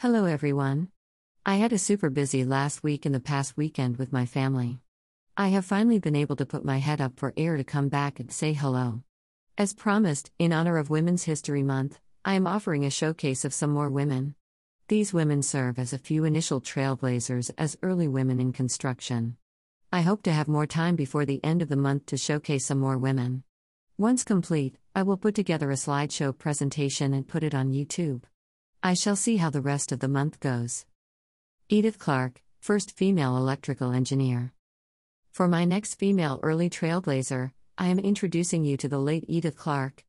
Hello, everyone. I had a super busy last week and the past weekend with my family. I have finally been able to put my head up for air to come back and say hello. As promised, in honor of Women's History Month, I am offering a showcase of some more women. These women serve as a few initial trailblazers as early women in construction. I hope to have more time before the end of the month to showcase some more women. Once complete, I will put together a slideshow presentation and put it on YouTube. I shall see how the rest of the month goes. Edith Clarke, first female electrical engineer. For my next female early trailblazer, I am introducing you to the late Edith Clarke.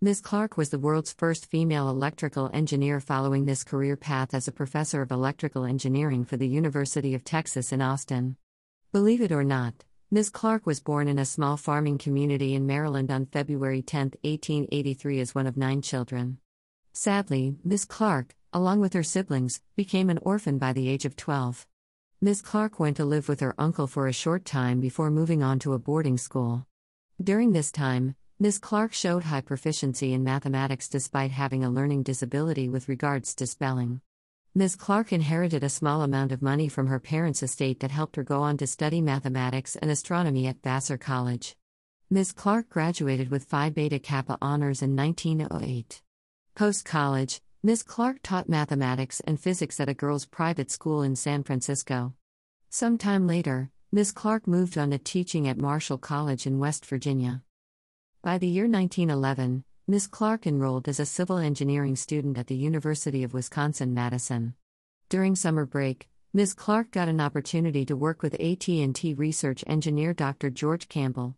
Ms. Clarke was the world's first female electrical engineer following this career path as a professor of electrical engineering for the University of Texas in Austin. Believe it or not, Ms. Clarke was born in a small farming community in Maryland on February 10, 1883, as one of nine children. Sadly, Ms. Clarke, along with her siblings, became an orphan by the age of 12. Ms. Clarke went to live with her uncle for a short time before moving on to a boarding school. During this time, Ms. Clarke showed high proficiency in mathematics despite having a learning disability with regards to spelling. Ms. Clarke inherited a small amount of money from her parents' estate that helped her go on to study mathematics and astronomy at Vassar College. Ms. Clarke graduated with Phi Beta Kappa honors in 1908. Post college, Ms. Clarke taught mathematics and physics at a girls' private school in San Francisco. Some time later, Ms. Clarke moved on to teaching at Marshall College in West Virginia. By the year 1911, Ms. Clarke enrolled as a civil engineering student at the University of Wisconsin Madison. During summer break, Ms. Clarke got an opportunity to work with AT&T research engineer Dr. George Campbell.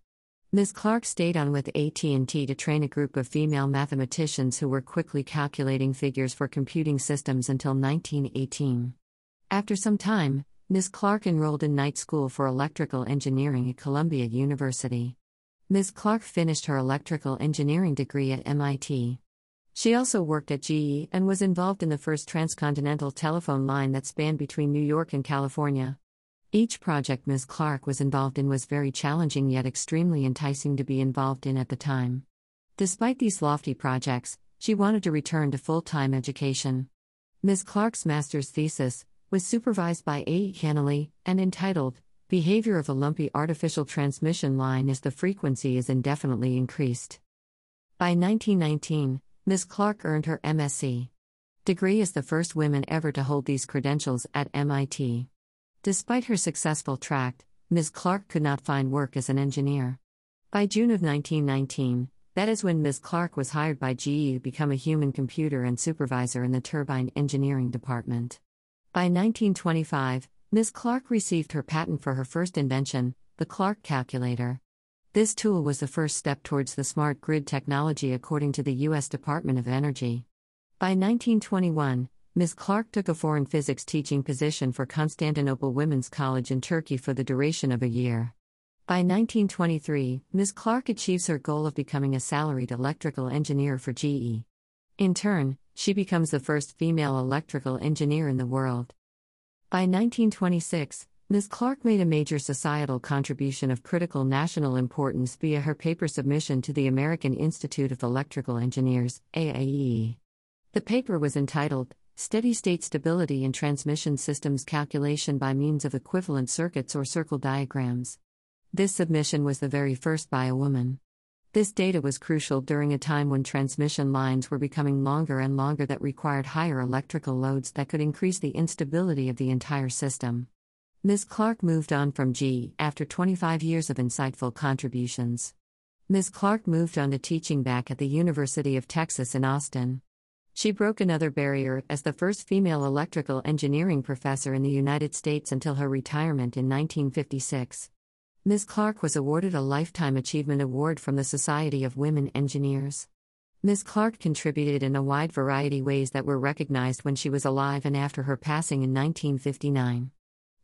Ms. Clarke stayed on with AT&T to train a group of female mathematicians who were quickly calculating figures for computing systems until 1918. After some time, Ms. Clarke enrolled in night school for electrical engineering at Columbia University. Ms. Clarke finished her electrical engineering degree at MIT. She also worked at GE and was involved in the first transcontinental telephone line that spanned between New York and California. Each project Ms. Clarke was involved in was very challenging yet extremely enticing to be involved in at the time. Despite these lofty projects, she wanted to return to full time education. Ms. Clarke's master's thesis was supervised by A. Kennelly and entitled Behavior of a Lumpy Artificial Transmission Line as the Frequency is Indefinitely Increased. By 1919, Ms. Clarke earned her MSc degree as the first woman ever to hold these credentials at MIT. Despite her successful tract, Ms. Clarke could not find work as an engineer. By June of 1919, that is when Ms. Clarke was hired by GE to become a human computer and supervisor in the turbine engineering department. By 1925, Ms. Clarke received her patent for her first invention, the Clarke calculator. This tool was the first step towards the smart grid technology according to the U.S. Department of Energy. By 1921, Ms. Clarke took a foreign physics teaching position for Constantinople Women's College in Turkey for the duration of a year. By 1923, Ms. Clarke achieves her goal of becoming a salaried electrical engineer for GE. In turn, she becomes the first female electrical engineer in the world. By 1926, Ms. Clarke made a major societal contribution of critical national importance via her paper submission to the American Institute of Electrical Engineers, AIE. The paper was entitled Steady state stability in transmission systems calculation by means of equivalent circuits or circle diagrams. This submission was the very first by a woman. This data was crucial during a time when transmission lines were becoming longer and longer that required higher electrical loads that could increase the instability of the entire system. Ms. Clarke moved on from G after 25 years of insightful contributions. Ms. Clarke moved on to teaching back at the University of Texas in Austin. She broke another barrier as the first female electrical engineering professor in the United States until her retirement in 1956. Ms. Clarke was awarded a Lifetime Achievement Award from the Society of Women Engineers. Ms. Clarke contributed in a wide variety ways that were recognized when she was alive and after her passing in 1959.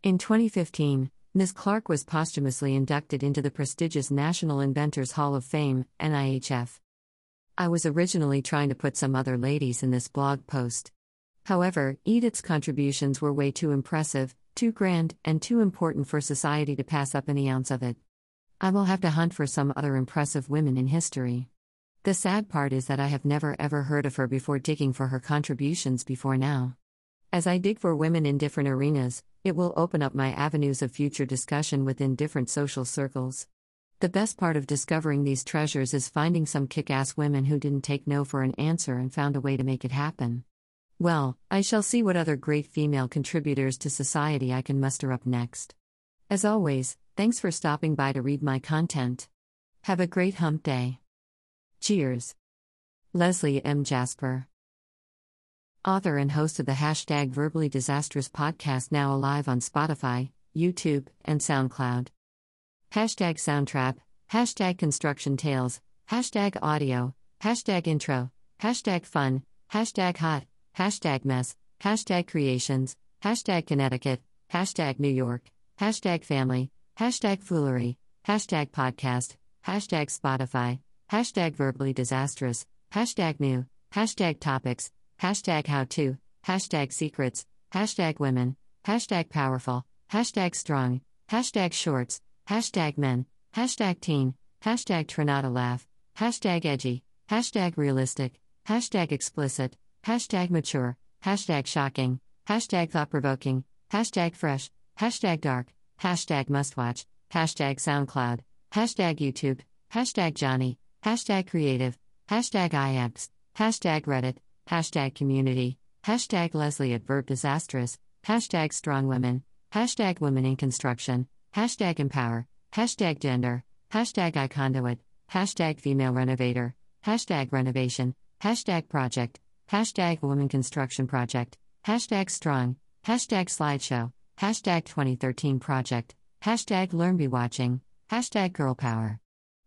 In 2015, Ms. Clarke was posthumously inducted into the prestigious National Inventors Hall of Fame, NIHF. I was originally trying to put some other ladies in this blog post. However, Edith's contributions were way too impressive, too grand, and too important for society to pass up any ounce of it. I will have to hunt for some other impressive women in history. The sad part is that I have never ever heard of her before digging for her contributions before now. As I dig for women in different arenas, it will open up my avenues of future discussion within different social circles. The best part of discovering these treasures is finding some kick ass women who didn't take no for an answer and found a way to make it happen. Well, I shall see what other great female contributors to society I can muster up next. As always, thanks for stopping by to read my content. Have a great hump day. Cheers. Leslie M. Jasper author and host of the hashtag Verbally Disastrous podcast, now alive on Spotify, YouTube, and SoundCloud. Hashtag Soundtrap, hashtag Construction Tales, hashtag Audio, hashtag Intro, hashtag Fun, hashtag Hot, hashtag Mess, hashtag Creations, hashtag Connecticut, hashtag New York, hashtag Family, hashtag Foolery, hashtag Podcast, hashtag Spotify, hashtag Verbally Disastrous, hashtag New, hashtag Topics, hashtag how to, hashtag secrets, hashtag women, hashtag powerful, hashtag strong, hashtag shorts, hashtag men, hashtag teen, hashtag Trinata laugh, hashtag edgy, hashtag realistic, hashtag explicit, hashtag mature, hashtag shocking, hashtag thought provoking, hashtag fresh, hashtag dark, hashtag must watch, hashtag SoundCloud, hashtag YouTube, hashtag Johnny, hashtag creative, hashtag IAPS, hashtag Reddit, hashtag community, hashtag Leslie at Verb Disastrous, hashtag Strong Women, hashtag Women in Construction, hashtag Empower, hashtag Gender, hashtag iConduit, hashtag Female Renovator, hashtag Renovation, hashtag Project, hashtag Woman Construction Project, hashtag Strong, hashtag Slideshow, hashtag 2013 Project, hashtag Learn Be Watching, hashtag Girl Power,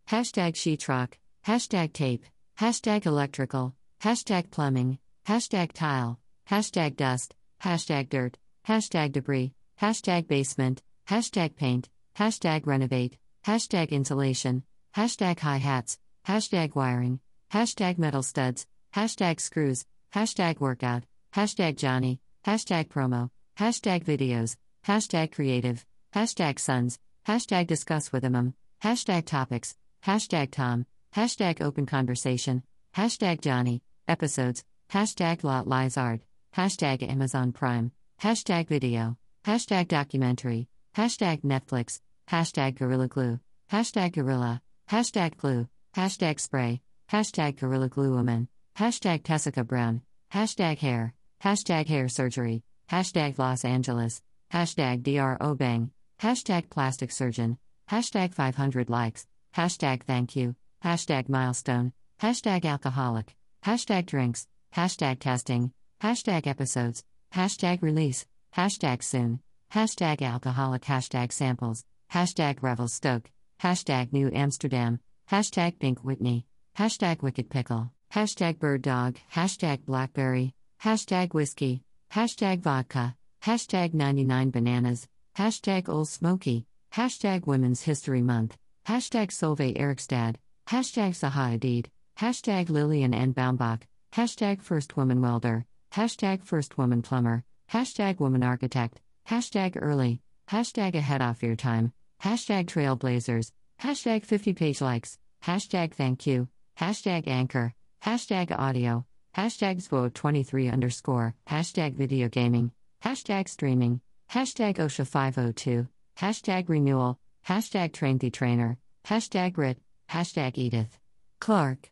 hashtag Sheetrock, hashtag Tape, hashtag Electrical, hashtag plumbing, hashtag tile, hashtag dust, hashtag dirt, hashtag debris, hashtag basement, hashtag paint, hashtag renovate, hashtag insulation, hashtag hi hats, hashtag wiring, hashtag metal studs, hashtag screws, hashtag workout, hashtag Johnny, hashtag promo, hashtag videos, hashtag creative, hashtag sons, hashtag discuss with him, hashtag topics, hashtag Tom, hashtag open conversation, hashtag Johnny, episodes, hashtag Lot Lizard, hashtag Amazon Prime, hashtag video, hashtag documentary, hashtag Netflix, hashtag Gorilla Glue, hashtag Gorilla, hashtag Glue, hashtag Spray, hashtag Gorilla Glue Woman, hashtag Tessica Brown, hashtag Hair, hashtag Hair Surgery, hashtag Los Angeles, hashtag DRO Bang, hashtag Plastic Surgeon, hashtag 500 likes, hashtag Thank you, hashtag Milestone, hashtag Alcoholic, hashtag drinks, hashtag testing, hashtag episodes, hashtag release, hashtag soon, hashtag alcoholic, hashtag samples, hashtag Revelstoke, hashtag New Amsterdam, hashtag Pink Whitney, hashtag Wicked Pickle, hashtag Bird Dog, hashtag Blackberry, hashtag Whiskey, hashtag Vodka, hashtag 99 Bananas, hashtag Old Smoky, hashtag Women's History Month, hashtag Solveig Erikstad, hashtag Zaha Hadid, hashtag Lillian N. Baumbach, hashtag First Woman Welder, hashtag First Woman Plumber, hashtag Woman Architect, hashtag Early, hashtag Ahead Off Your Time, hashtag Trailblazers, hashtag 50 page likes, hashtag Thank You, hashtag Anchor, hashtag Audio, hashtag Zwo23 underscore, hashtag Video Gaming, hashtag Streaming, hashtag OSHA502, hashtag Renewal, hashtag Train the Trainer, hashtag Rit, hashtag Edith. Clarke.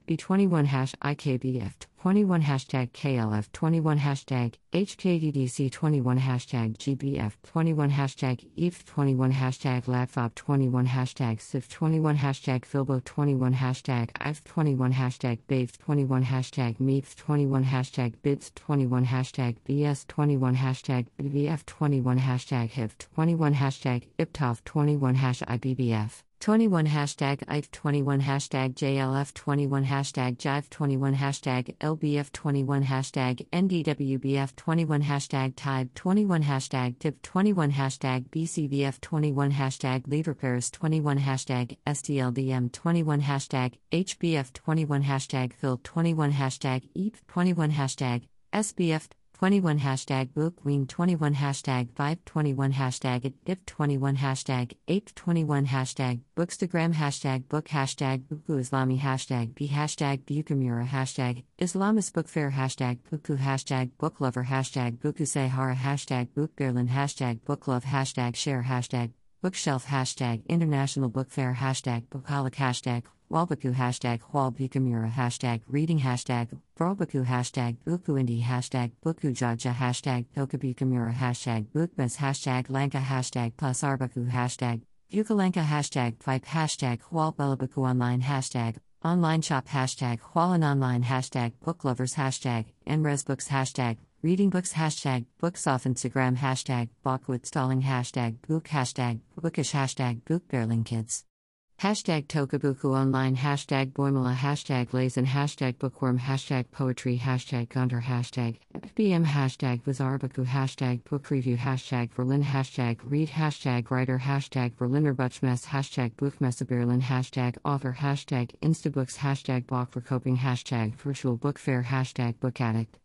B21 hash IKBF 21 hashtag KLF 21 hashtag HKDDC 21 hashtag GBF 21 hashtag EF 21 hashtag LabFob 21 hashtag SIF 21 hashtag Filbo 21 hashtag IF 21 hashtag BAVE 21 hashtag MEEF 21 hashtag BIDS 21 hashtag BS 21 hashtag BVF 21 hashtag HIF 21 hashtag IPTOF 21 hash IBBF 21 hashtag IF 21 hashtag JLF 21 hashtag Jive 21 hashtag LBF 21 hashtag NDWBF 21 hashtag TIBE 21 hashtag TIP 21 hashtag BCVF 21 hashtag Leader Paris 21 hashtag STLDM 21 hashtag HBF 21 hashtag Phil 21 hashtag EAP 21 hashtag SBF 21 hashtag bookqueen 21 hashtag 521 hashtag it dip 21 hashtag 821 hashtag bookstagram hashtag book hashtag buku islami hashtag b hashtag bukamura hashtag islamist book fair hashtag buku hashtag book lover hashtag buku sahara hashtag book berlin hashtag book love hashtag share hashtag bookshelf hashtag international book fair hashtag bookaholic hashtag Walbaku hashtag Walbikamura hashtag reading hashtag Brobaku hashtag Bukuindi hashtag Bukujaja hashtag Tokabikamura hashtag Bukbas hashtag Lanka hashtag plus Arbaku hashtag Bukalanka hashtag Pipe hashtag Walbelabaku online hashtag online shop hashtag Hualan online hashtag booklovers hashtag Books hashtag reading books hashtag books off Instagram hashtag Bachwood stalling hashtag book hashtag bookish hashtag book kids Hashtag Tokabuku Online Hashtag Boimala Hashtag Lazen Hashtag Bookworm Hashtag Poetry Hashtag Gunter Hashtag FBM Hashtag Bizarbaku Hashtag Book Review Hashtag Berlin Hashtag Read Hashtag Writer Hashtag Berliner Buchmesse Hashtag Buchmesse Berlin Hashtag Author Hashtag Instabooks Hashtag Bach for Coping Hashtag Virtual Book Fair Hashtag Book Addict